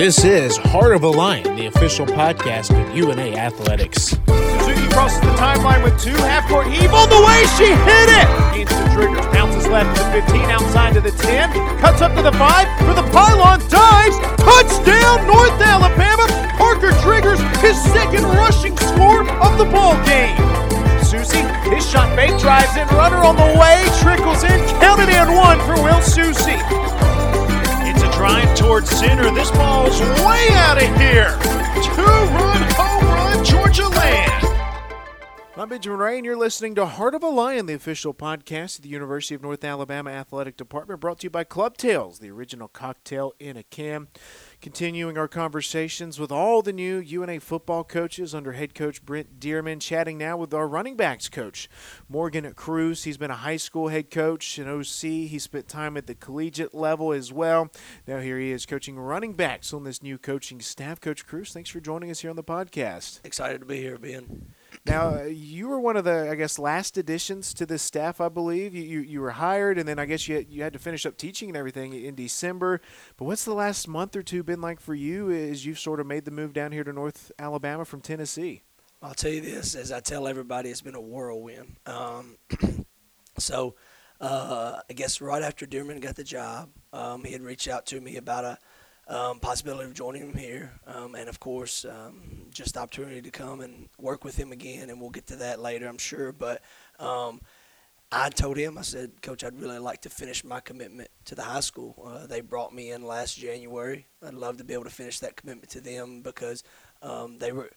This is Heart of a Lion, the official podcast of UNA Athletics. Suzuki crosses the timeline with two. Half court heave on the way. She hit it. Gains the triggers. Bounces left to the 15, outside to the 10. Cuts up to the 5 for the pylon. Dives. Touchdown, North Alabama. Parker Driggers his second rushing score of the ball game. Susie, his shot fake drives in. Runner on the way. Trickles in. Counted in one for Will Susie. Drive towards center. This ball's way out of here. Two-run home run, Georgia land. I'm Benjamin Ray, and you're listening to Heart of a Lion, the official podcast of the University of North Alabama Athletic Department, brought to you by Club Tales, the original cocktail in a can. Continuing our conversations with all the new UNA football coaches under head coach Brent Dearmon, chatting now with our running backs coach, Morgan Cruce. He's been a high school head coach and OC. He spent time at the collegiate level as well. Now here he is coaching running backs on this new coaching staff. Coach Cruce, thanks for joining us here on the podcast. Excited to be here, Ben. Now, you were one of the, I guess, last additions to this staff, I believe. You, you, you were hired, and then I guess you, you had to finish up teaching and everything in December. But what's the last month or two been like for you as you've sort of made the move down here to North Alabama from Tennessee? I'll tell you this, as I tell everybody, it's been a whirlwind. Um, so, uh, I guess right after Dearmon got the job, um, he had reached out to me about a um, possibility of joining him here, um, and of course, um, just the opportunity to come and work with him again. And we'll get to that later, I'm sure. But um, I told him, I said, Coach, I'd really like to finish my commitment to the high school. Uh, they brought me in last January. I'd love to be able to finish that commitment to them because um, they were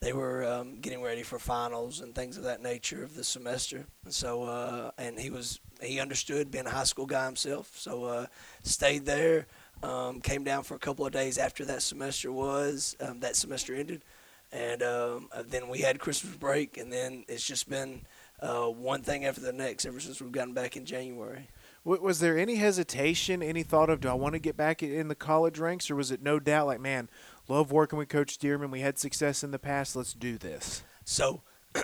they were um, getting ready for finals and things of that nature of the semester. And so, uh, and he was he understood being a high school guy himself. So uh, stayed there. Um, came down for a couple of days after that semester was um, that semester ended, and um, uh, then we had Christmas break, and then it's just been uh, one thing after the next ever since we've gotten back in January. Was there any hesitation, any thought of, do I want to get back in the college ranks, or was it no doubt like, man, love working with Coach Dearmon. We had success in the past. Let's do this. So,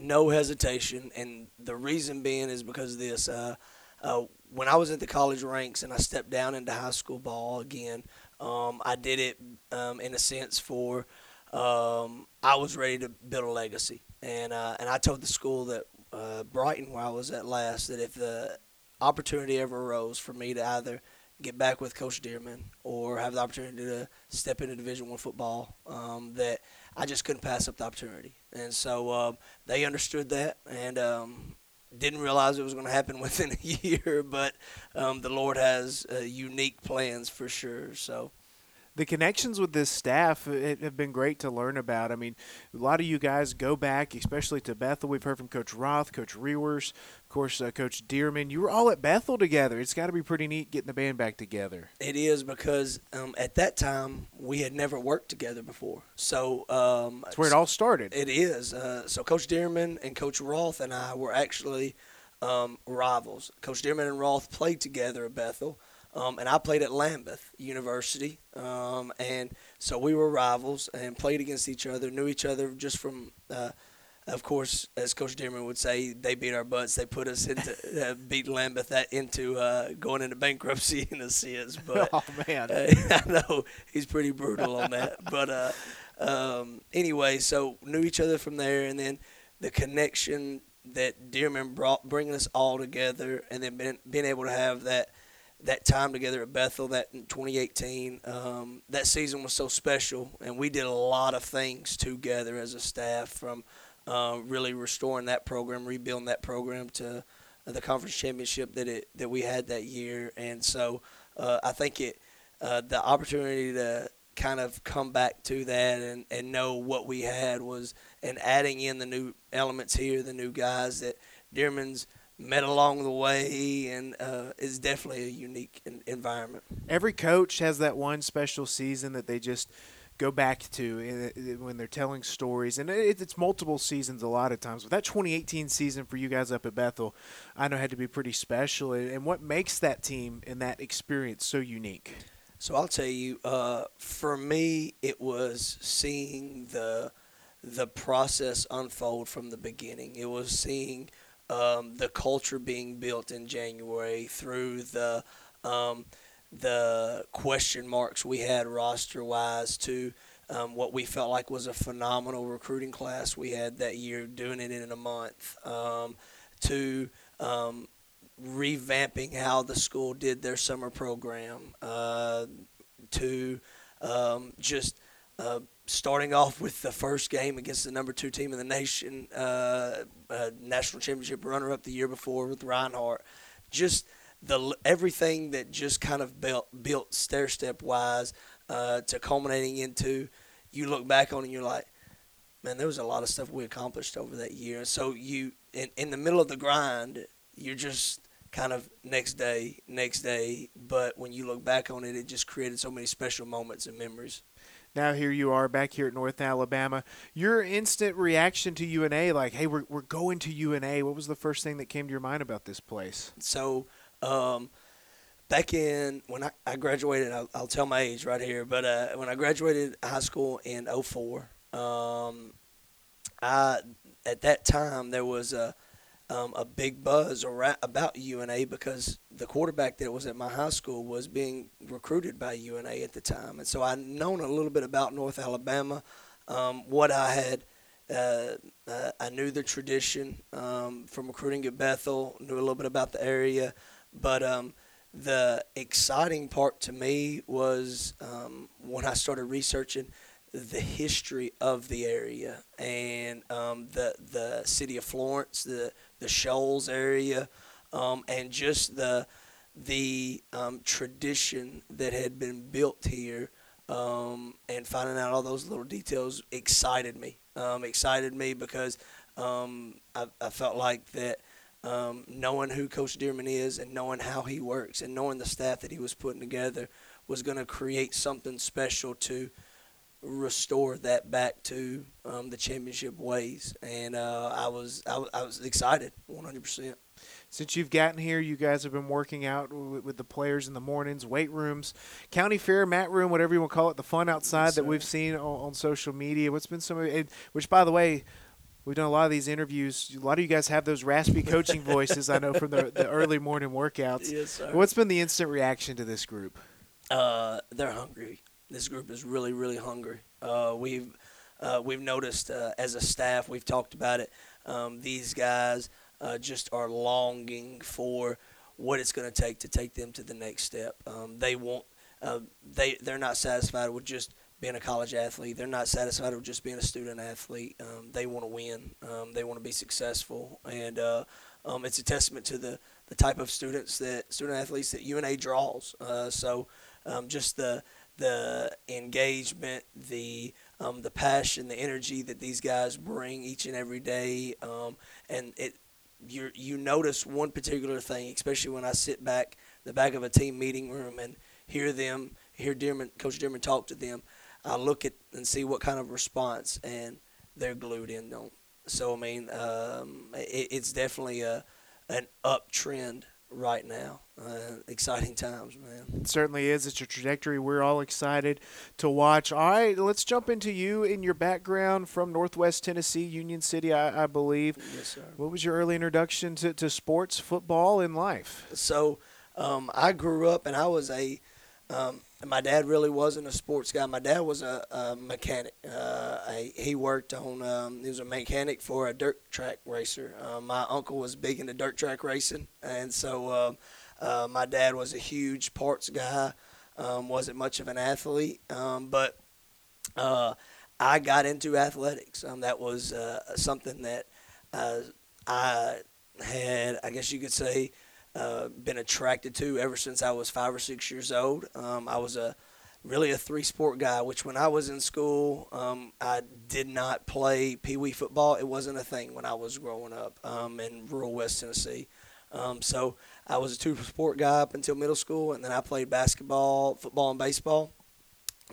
no hesitation, and the reason being is because of this. Uh, uh, when I was at the college ranks and I stepped down into high school ball again, um, I did it um, in a sense for um, I was ready to build a legacy, and uh, and I told the school that uh, Brighton, where I was at last, that if the opportunity ever arose for me to either get back with Coach Dearmon or have the opportunity to step into Division One football, um, that I just couldn't pass up the opportunity, and so um, they understood that, and um, didn't realize it was going to happen within a year, but um, the Lord has uh, unique plans for sure. So the connections with this staff have been great to learn about. I mean, a lot of you guys go back, especially to Bethel. We've heard from Coach Roth, Coach Reavers, of course, uh, Coach Dearmon. You were all at Bethel together. It's got to be pretty neat getting the band back together. It is because um, at that time we had never worked together before. So um, that's where it all started. It is. Uh, so Coach Dearmon and Coach Roth and I were actually um, rivals. Coach Dearmon and Roth played together at Bethel. Um, and I played at Lambuth University, um, and so we were rivals and played against each other. Knew each other just from, uh, of course, as Coach Dearmon would say, they beat our butts. They put us into uh, beat Lambuth that into uh, going into bankruptcy in a sense. But oh man, I know he's pretty brutal on that. but uh, um, anyway, so knew each other from there, and then the connection that Dearmon brought, bringing us all together, and then being, being able to have that that time together at Bethel that in 2018. Um, that season was so special, and we did a lot of things together as a staff from uh, really restoring that program, rebuilding that program to the conference championship that it that we had that year. And so uh, I think it uh, the opportunity to kind of come back to that and, and know what we had was and adding in the new elements here, the new guys that Dearmon's – met along the way, and uh, it's definitely a unique environment. Every coach has that one special season that they just go back to when they're telling stories, and it's multiple seasons a lot of times. But that 2018 season for you guys up at Bethel, I know had to be pretty special. And what makes that team and that experience so unique? So I'll tell you, uh, for me, it was seeing the the process unfold from the beginning. It was seeing um, the culture being built in January through the um, the question marks we had roster wise to um, what we felt like was a phenomenal recruiting class we had that year, doing it in a month, um, to um, revamping how the school did their summer program, uh, to um, just uh, starting off with the first game against the number two team in the nation, uh, uh national championship runner-up the year before with Reinhardt. Just the everything that just kind of built built stair step wise uh, to culminating into you look back on and you're like, man, there was a lot of stuff we accomplished over that year. So you in in the middle of the grind, you're just kind of next day, next day. But when you look back on it, it just created so many special moments and memories. Now here you are back here at North Alabama. Your instant reaction to UNA, like, hey, we're, we're going to UNA. What was the first thing that came to your mind about this place? So um, back in when I, I graduated, I'll, I'll, tell my age right here, but uh, when I graduated high school in 04, um, I at that time there was a um, a big buzz about UNA because the quarterback that was at my high school was being recruited by UNA at the time, and so I known a little bit about North Alabama. Um, what I had, uh, uh, I knew the tradition um, from recruiting at Bethel, knew a little bit about the area, but um, the exciting part to me was um, when I started researching the history of the area and um, the the city of Florence, the the Shoals area, um, and just the the um, tradition that had been built here, um, and finding out all those little details excited me. Um, excited me because um, I, I felt like that um, knowing who Coach Dearmon is and knowing how he works and knowing the staff that he was putting together was going to create something special to restore that back to um, the championship ways. And uh, I was I, I was excited, 100 percent since you've gotten here, you guys have been working out with, with, the players in the mornings, weight rooms, county fair, mat room, whatever you want to call it, the fun outside yes, that we've seen on, on, social media. What's been some of it? Which, by the way, We've done a lot of these interviews. A lot of you guys have those raspy coaching voices. I know from the, the early morning workouts. Yes, sir. What's been the instant reaction to this group? Uh, they're hungry. This group is really, really hungry. Uh, we've uh, we've noticed uh, as a staff, we've talked about it. Um, these guys uh, just are longing for what it's going to take to take them to the next step. Um, they want uh, they they're not satisfied with just being a college athlete. They're not satisfied with just being a student athlete. Um, they want to win. Um, they want to be successful, and uh, um, it's a testament to the, the type of students that student athletes that UNA draws. So um, just the the engagement, the um, the passion, the energy that these guys bring each and every day, um, and it you you notice one particular thing, especially when I sit back the back of a team meeting room and hear them, hear Dearmon, Coach Dearmon talk to them I look at and see what kind of response, and they're glued in on. So I mean, um, it, it's definitely a an uptrend right now. Uh, exciting times, man. It certainly is. It's a trajectory we're all excited to watch. All right, let's jump into you and your background from Northwest Tennessee, Union City, I, I believe. Yes, sir. What was your early introduction to, to sports, football, and life? So um, I grew up, and I was a um, my dad really wasn't a sports guy. My dad was a, a mechanic. Uh, he worked on. Um, he was a mechanic for a dirt track racer. Uh, my uncle was big into dirt track racing, and so uh, uh my dad was a huge parts guy. Um, wasn't much of an athlete, um, but uh, I got into athletics. Um, that was uh, something that I had, I guess you could say, uh, been attracted to ever since I was five or six years old. Um, I was a really a three sport guy, which when I was in school, um, I did not play pee wee football. It wasn't a thing when I was growing up um, in rural West Tennessee. Um, so I was a two sport guy up until middle school, and then I played basketball, football, and baseball.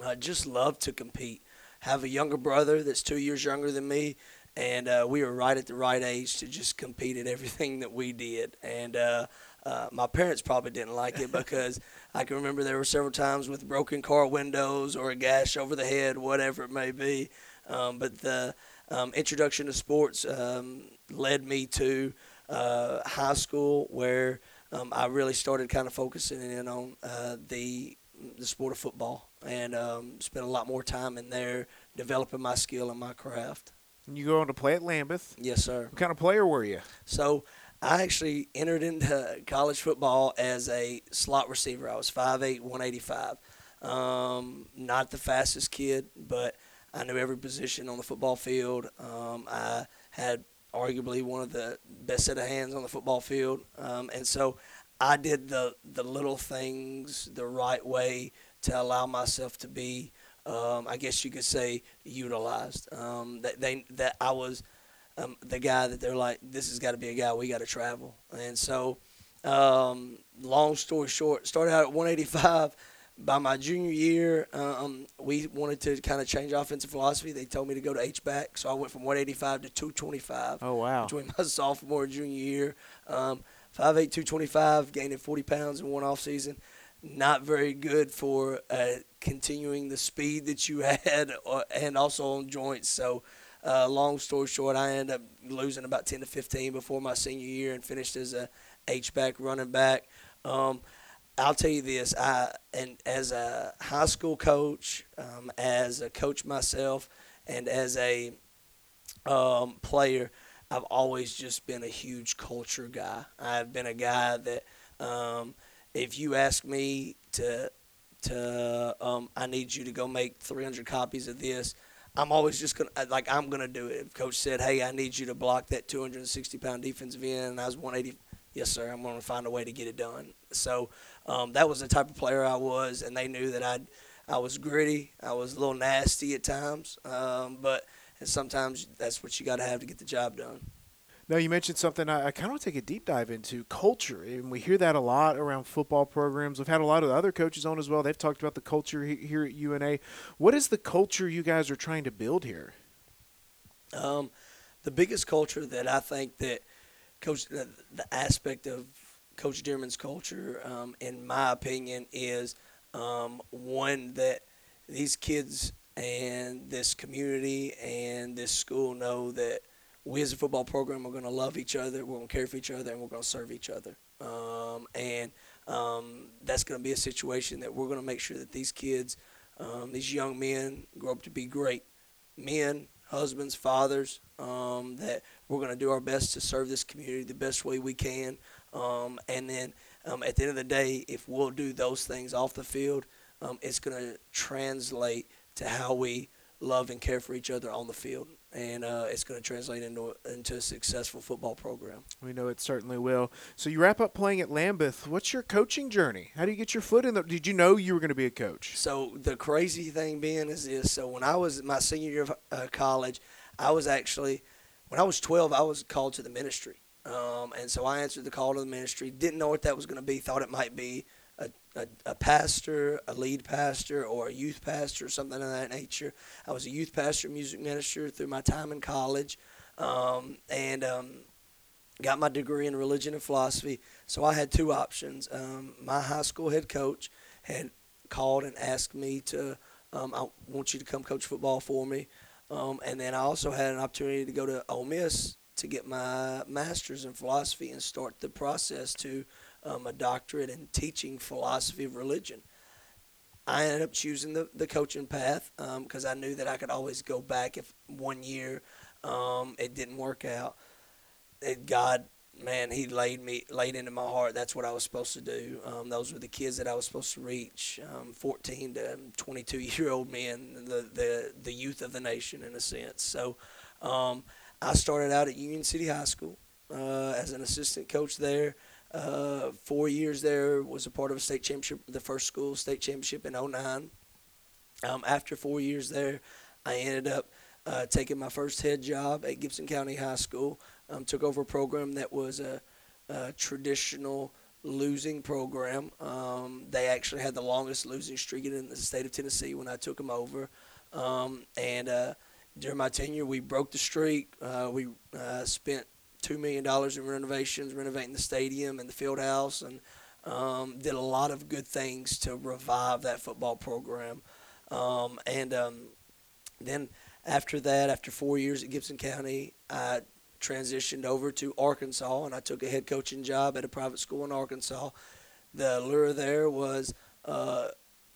I just loved to compete. Have a younger brother that's two years younger than me, and uh, we were right at the right age to just compete at everything that we did. And uh, uh, my parents probably didn't like it because I can remember there were several times with broken car windows or a gash over the head, whatever it may be. Um, but the um, introduction to sports um, led me to uh, high school where um, I really started kind of focusing in on uh, the the sport of football and um, spent a lot more time in there developing my skill and my craft. And you go on to play at Lambuth. Yes, sir. What kind of player were you? So I actually entered into college football as a slot receiver. I was 5'8", 185. Um, not the fastest kid, but I knew every position on the football field. Um, I had arguably one of the best set of hands on the football field, um, and so I did the the little things the right way to allow myself to be, um, I guess you could say, utilized. Um, that they that I was um, the guy that they're like, this has got to be a guy we got to travel, and so. Um, long story short, started out at 185 by my junior year, um, we wanted to kind of change offensive philosophy. They told me to go to H back, so I went from 185 to 225. Oh wow! Between my sophomore and junior year, um, 5'8", 225, gaining 40 pounds in one off season. Not very good for uh, continuing the speed that you had, uh, and also on joints. So, uh, long story short, I ended up losing about 10 to 15 before my senior year and finished as a H back running back. Um, I'll tell you this: I and as a high school coach, um, as a coach myself, and as a um, player, I've always just been a huge culture guy. I've been a guy that, um, if you ask me to, to, um, I need you to go make 300 copies of this. I'm always just gonna like I'm gonna do it. If coach said, "Hey, I need you to block that 260 pound defensive end," and I was 180, yes sir, I'm gonna find a way to get it done. So um, that was the type of player I was, and they knew that I I was gritty. I was a little nasty at times, um, but sometimes that's what you got to have to get the job done. Now you mentioned something I, I kind of want to take a deep dive into culture, and we hear that a lot around football programs. We've had a lot of other coaches on as well. They've talked about the culture here at UNA. What is the culture you guys are trying to build here? Um, the biggest culture that I think that coach the, the aspect of Coach Dearmon's culture, um, in my opinion, is um, one that these kids and this community and this school know that we as a football program are going to love each other, we're going to care for each other, and we're going to serve each other. Um, and um, that's going to be a situation that we're going to make sure that these kids, um, these young men, grow up to be great men, husbands, fathers, um, that we're going to do our best to serve this community the best way we can. Um, and then um, at the end of the day, if we'll do those things off the field, it's going to translate to how we love and care for each other on the field. And uh, it's going to translate into, into a successful football program. We know it certainly will. So you wrap up playing at Lambuth. What's your coaching journey? How do you get your foot in the? Did you know you were going to be a coach? So the crazy thing being is this: so when I was my senior year of uh, college, I was actually when I was 12, I was called to the ministry. Um, and so I answered the call to the ministry. Didn't know what that was going to be. Thought it might be a, a, a, pastor, a lead pastor, or a youth pastor, or something of that nature. I was a youth pastor, music minister through my time in college, um, and um, got my degree in religion and philosophy. So I had two options. Um, my high school head coach had called and asked me to, um, I want you to come coach football for me. Um, and then I also had an opportunity to go to Ole Miss to get my master's in philosophy and start the process to um, a doctorate in teaching philosophy of religion. I ended up choosing the, the coaching path because um, I knew that I could always go back if one year um, it didn't work out. It, God, man, He laid me laid into my heart. That's what I was supposed to do. Um, those were the kids that I was supposed to reach. Um, 14 to 22 year old men, the, the the youth of the nation in a sense. So um, I started out at Union City High School uh, as an assistant coach there. Uh, four years there, was a part of a state championship, the first school state championship in 09. Um, after four years there, I ended up uh, taking my first head job at Gibson County High School. Um, took over a program that was a, a traditional losing program. Um, they actually had the longest losing streak in the state of Tennessee when I took them over. Um, and uh, during my tenure, we broke the streak. Uh, we uh, spent two million dollars in renovations, renovating the stadium and the field house, and um, did a lot of good things to revive that football program. Um, and um, then after that, after four years at Gibson County, I transitioned over to Arkansas, and I took a head coaching job at a private school in Arkansas. The lure there was uh,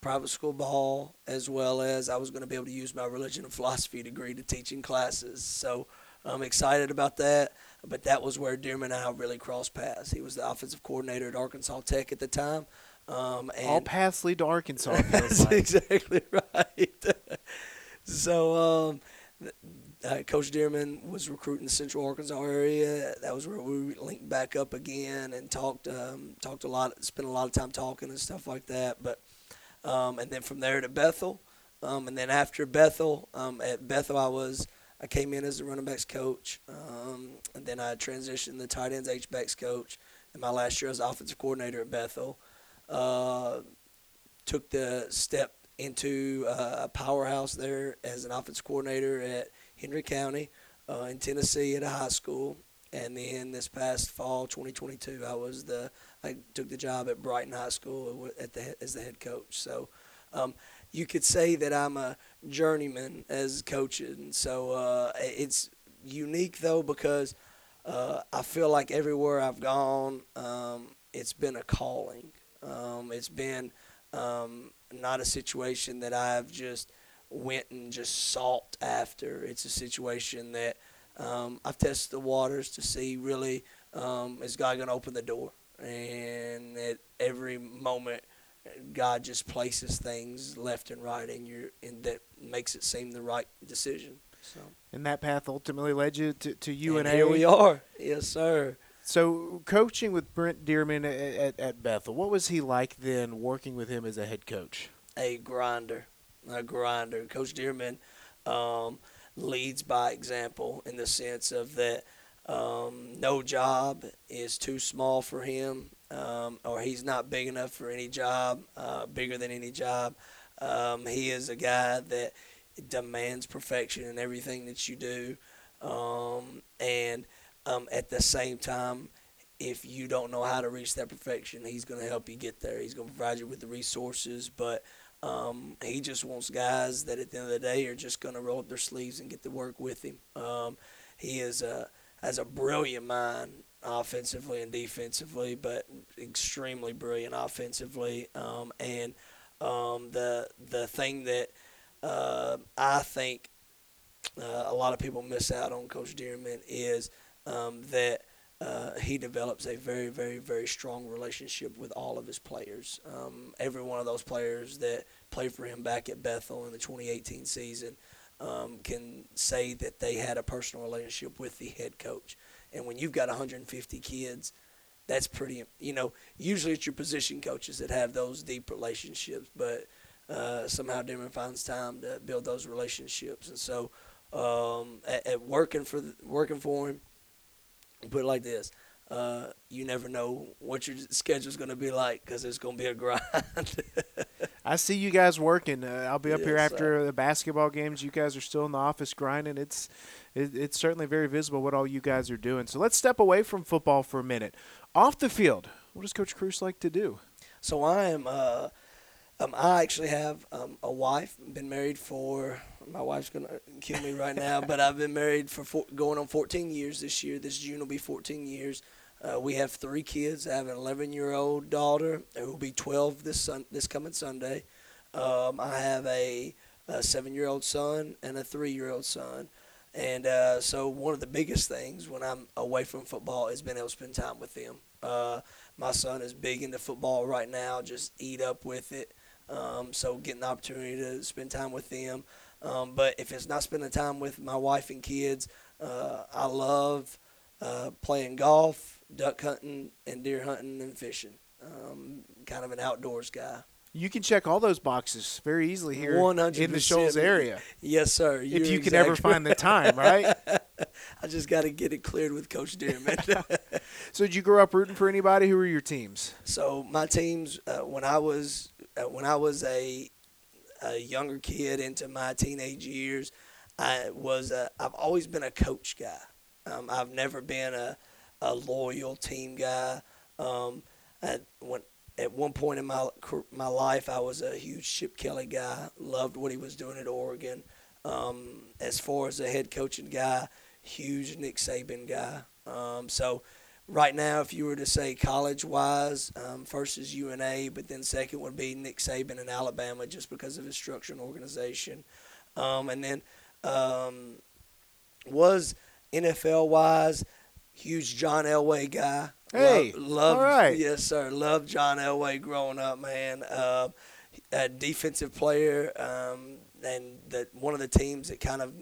private school ball, as well as I was going to be able to use my religion and philosophy degree to teaching classes. So I'm excited about that. But that was where Dearmon and I really crossed paths. He was the offensive coordinator at Arkansas Tech at the time. Um, and All paths lead to Arkansas. That's like. exactly right. so, um, uh, Coach Dearmon was recruiting the Central Arkansas area. That was where we linked back up again and talked, um, talked a lot, spent a lot of time talking and stuff like that. But, um, and then from there to Bethel, um, and then after Bethel, um, at Bethel I was, I came in as the running backs coach, um, and then I transitioned the tight ends H backs coach. And my last year as offensive coordinator at Bethel. Uh, took the step into uh, a powerhouse there as an offensive coordinator at Henry County uh, in Tennessee at a high school. And then this past fall, 2022, I was the I took the job at Brighton High School at the as the head coach. So um, you could say that I'm a journeyman as coaching. So uh, it's unique though because uh, I feel like everywhere I've gone, um, it's been a calling. Um, it's been um, not a situation that I've just went and just sought after. It's a situation that um, I've tested the waters to see really um, is God going to open the door, and at every moment. God just places things left and right in your, and that makes it seem the right decision. So, And that path ultimately led you to, to UNA. and here we are. Yes, sir. So, coaching with Brent Dearmon at, at, at Bethel, what was he like then working with him as a head coach? a grinder, a grinder. Coach Dearmon um, leads by example in the sense of that um, no job is too small for him, um, or he's not big enough for any job, uh, bigger than any job. Um, he is a guy that demands perfection in everything that you do, um, and um, at the same time, if you don't know how to reach that perfection, he's going to help you get there. He's going to provide you with the resources, but um, he just wants guys that at the end of the day are just going to roll up their sleeves and get to work with him. Um, he is a has a brilliant mind offensively and defensively, but extremely brilliant offensively. Um, and um, the the thing that uh, I think uh, a lot of people miss out on Coach Dearmon is um, that uh, he develops a very, very, very strong relationship with all of his players. Um, every one of those players that played for him back at Bethel in the 2018 season um, can say that they had a personal relationship with the head coach. And when you've got 150 kids, that's pretty, you know, usually it's your position coaches that have those deep relationships, but uh, somehow Dearmon finds time to build those relationships. And so, um, at, at working for the, working for him, put it like this: uh, you never know what your schedule's going to be like because it's going to be a grind. I see you guys working. Uh, I'll be up here Yes, after the basketball games. You guys are still in the office grinding. It's it, it's certainly very visible what all you guys are doing. So let's step away from football for a minute. Off the field, what does Coach Cruce like to do? so I am. Uh, um, I actually have um, a wife. Been married for. My wife's gonna kill me right now, but I've been married for four, going on 14 years this year. This June will be 14 years. Uh, we have three kids. I have an 11 year old daughter who will be 12 this sun, this coming Sunday. Um, I have a, a seven year old son and a three year old son. And uh, so, one of the biggest things when I'm away from football is being able to spend time with them. Uh, my son is big into football right now, just eat up with it. Um, so, getting the opportunity to spend time with them. Um, but if it's not spending time with my wife and kids, uh, I love uh, playing golf, duck hunting, and deer hunting and fishing. Um, kind of an outdoors guy. You can check all those boxes very easily here in the 100%. Shoals area. Yes, sir. if You're you can ever find the time, right? I just got to get it cleared with Coach Dearmon. so did you grow up rooting for anybody? Who were your teams? so my teams, uh, when I was uh, when I was a a younger kid into my teenage years, I was a, I've always been a coach guy. Um, I've never been a, a loyal team guy. Um, when, at one point in my my life, I was a huge Chip Kelly guy. Loved what he was doing at Oregon. Um, as far as a head coaching guy, huge Nick Saban guy. Um, so right now, if you were to say college wise, um, first is UNA, but then second would be Nick Saban in Alabama just because of his structure and organization. Um, and then um, was NFL wise, huge John Elway guy. Hey, Love, right. yes, sir. Loved John Elway growing up, man. Uh, a defensive player, um, and that one of the teams that kind of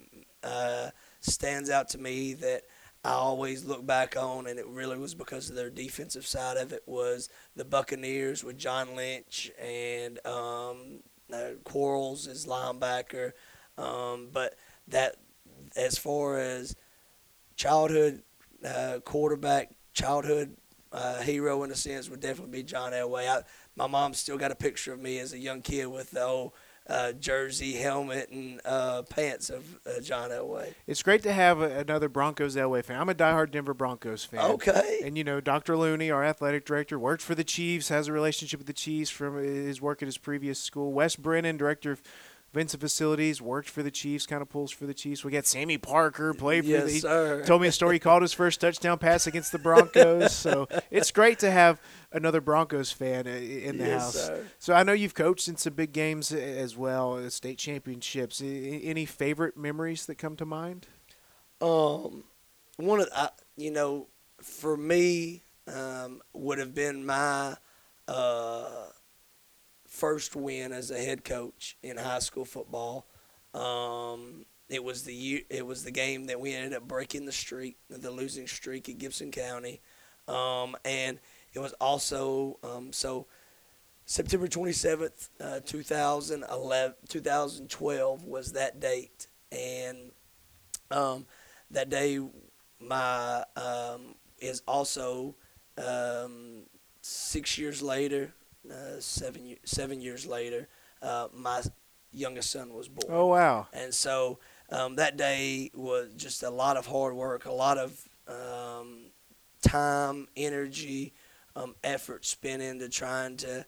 uh, stands out to me that I always look back on, and it really was because of their defensive side of it was the Buccaneers with John Lynch and um, uh, Quarles as linebacker. Um, but that, as far as childhood uh, quarterback, childhood uh, hero in a sense, would definitely be John Elway. I, my mom still got a picture of me as a young kid with the old uh, jersey, helmet, and uh, pants of uh, John Elway. It's great to have a, another Broncos Elway fan. I'm a diehard Denver Broncos fan. Okay. And you know, Dr. Looney, our athletic director, worked for the Chiefs, has a relationship with the Chiefs from his work at his previous school. Wes Brennan, director of Vincent Facilities, worked for the Chiefs, kind of pulls for the Chiefs. We got Sammy Parker, played for Yes, the. he sir. Told me a story. He called his first touchdown pass against the Broncos. so it's great to have another Broncos fan in the Yes, house. sir. So I know you've coached in some big games as well, uh, state championships. Any favorite memories that come to mind? Um, one of I, you know, for me, um, would have been my uh, first win as a head coach in high school football. Um, it was the it was the game that we ended up breaking the streak, the losing streak at Gibson County, um, and it was also um, so. September 27th, uh, 2011, 2012 was that date. And um, that day, my um, is also um, six years later, uh, seven, seven years later, uh, my youngest son was born. Oh wow! And so um, that day was just a lot of hard work, a lot of um, time, energy, um, effort spent into trying to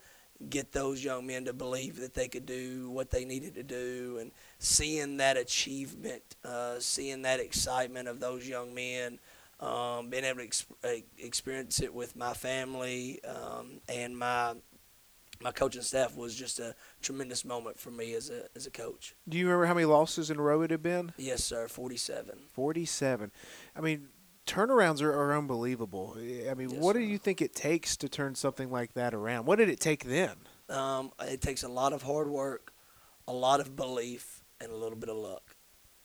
get those young men to believe that they could do what they needed to do, and seeing that achievement, uh, seeing that excitement of those young men. Um, being able to ex- uh, experience it with my family um, and my my coaching staff was just a tremendous moment for me as a as a coach. Do you remember how many losses in a row it had been? Yes, sir. Forty-seven. Forty-seven. I mean, turnarounds are, are unbelievable. I mean, Yes, what do you think it takes to turn something like that around? What did it take then? Um, it takes a lot of hard work, a lot of belief, and a little bit of luck.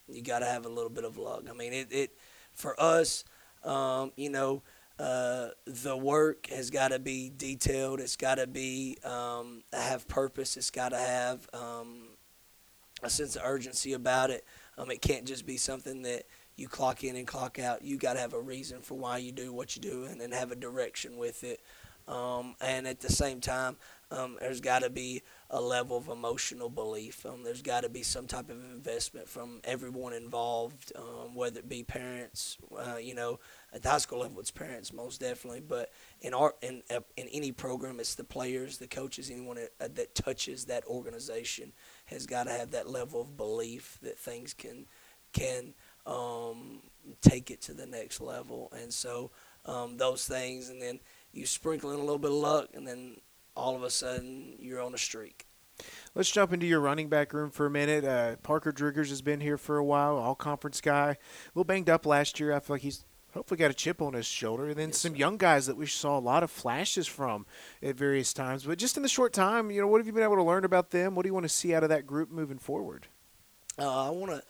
You got to have a little bit of luck. I mean, it, it for us, um, you know, uh, the work has got to be detailed. It's got to be um, have purpose. It's got to have um, a sense of urgency about it. Um, it can't just be something that you clock in and clock out. You got to have a reason for why you do what you do, and then have a direction with it. Um, and at the same time, um, there's got to be a level of emotional belief. Um, there's got to be some type of investment from everyone involved, um, whether it be parents, uh, you know, at the high school level, it's parents most definitely. But in our in uh, in any program, it's the players, the coaches, anyone that, uh, that touches that organization has got to have that level of belief that things can can um, take it to the next level. And so um, those things, and then you sprinkle in a little bit of luck, and then all of a sudden you're on a streak. Let's jump into your running back room for a minute. Uh, Parker Driggers has been here for a while, all conference guy. A little banged up last year. I feel like he's hopefully got a chip on his shoulder. And then Yes, some sir. young guys that we saw a lot of flashes from at various times. But just in the short time, you know, what have you been able to learn about them? What do you want to see out of that group moving forward? Uh, I want to,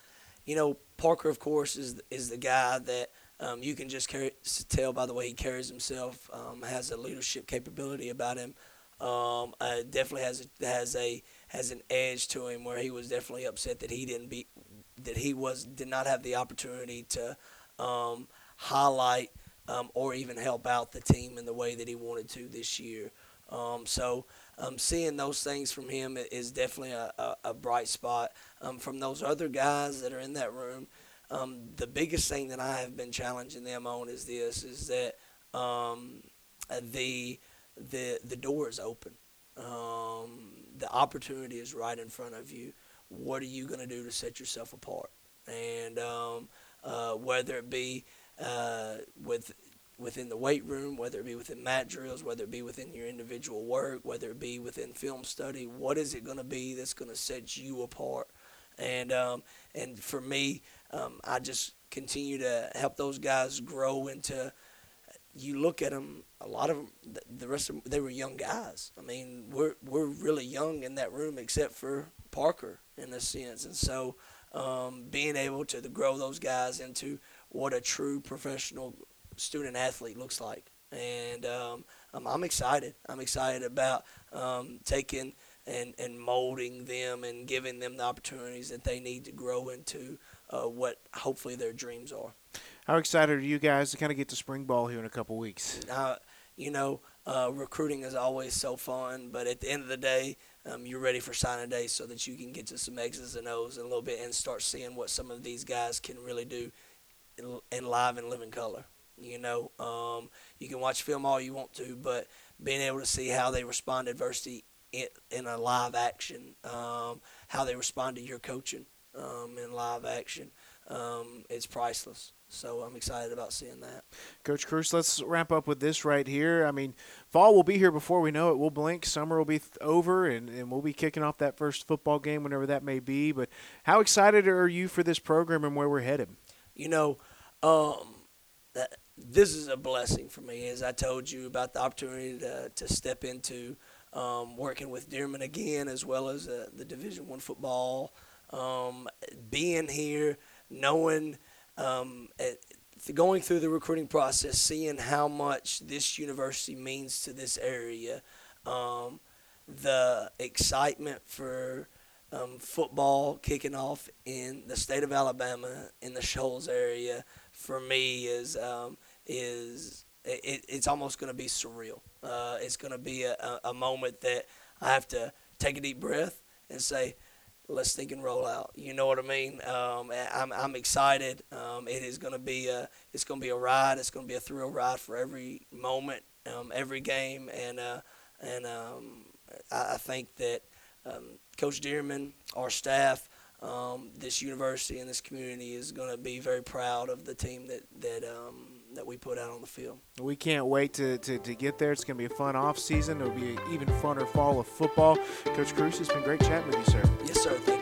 you know, Parker, of course, is is the guy that um, you can just carry, tell by the way he carries himself. Um, has a leadership capability about him. Um, uh, definitely has a, has a has an edge to him where he was definitely upset that he didn't be that he was did not have the opportunity to um, highlight um, or even help out the team in the way that he wanted to this year. Um, so um, seeing those things from him is definitely a, a, a bright spot. Um, from those other guys that are in that room, um, the biggest thing that I have been challenging them on is this: is that the the the door is open. Um, the opportunity is right in front of you. What are you going to do to set yourself apart? And um, uh, whether it be uh, with within the weight room, whether it be within mat drills, whether it be within your individual work, whether it be within film study. What is it going to be that's going to set you apart? And um, and for me, um, I just continue to help those guys grow into. You look at them; a lot of them, the rest of them, they were young guys. I mean, we're we're really young in that room, except for Parker in a sense. And so, um, being able to grow those guys into what a true professional student athlete looks like, and um, I'm excited. I'm excited about um, taking and, and molding them and giving them the opportunities that they need to grow into uh, what hopefully their dreams are. How excited are you guys to kind of get to spring ball here in a couple weeks? Uh, you know, uh, recruiting is always so fun, but at the end of the day, um, you're ready for signing day so that you can get to some X's and O's in a little bit and start seeing what some of these guys can really do in, in live and living color. You know, um, you can watch film all you want to, but being able to see how they respond to adversity in, in a live action, um, how they respond to your coaching um, in live action, um, it's priceless. So I'm excited about seeing that. Coach Cruce, let's wrap up with this right here. I mean, fall will be here before we know it. We'll blink. Summer will be th- over, and, and we'll be kicking off that first football game, whenever that may be. But how excited are you for this program and where we're headed? You know, um, that this is a blessing for me. As I told you about the opportunity to, to step into um, working with Dearmon again, as well as uh, the Division One football, um, being here, knowing – um, going through the recruiting process, seeing how much this university means to this area, um, the excitement for um, football kicking off in the state of Alabama in the Shoals area for me is um, is it, it's almost going to be surreal. Uh, it's going to be a, a moment that I have to take a deep breath and say, let's think and roll out. You know what I mean? Um, I'm, I'm excited. Um, it is going to be a it's going to be a ride. It's going to be a thrill ride for every moment, um, every game, and uh, and um, I, I, think that um, Coach Dearmon, our staff, um, this university and this community is going to be very proud of the team that that that we put out on the field. We can't wait to, to, to get there. It's going to be a fun off season. It'll be an even funner fall of football. Coach Cruce, it's been great chatting with you, sir. Yes, sir. Thank you.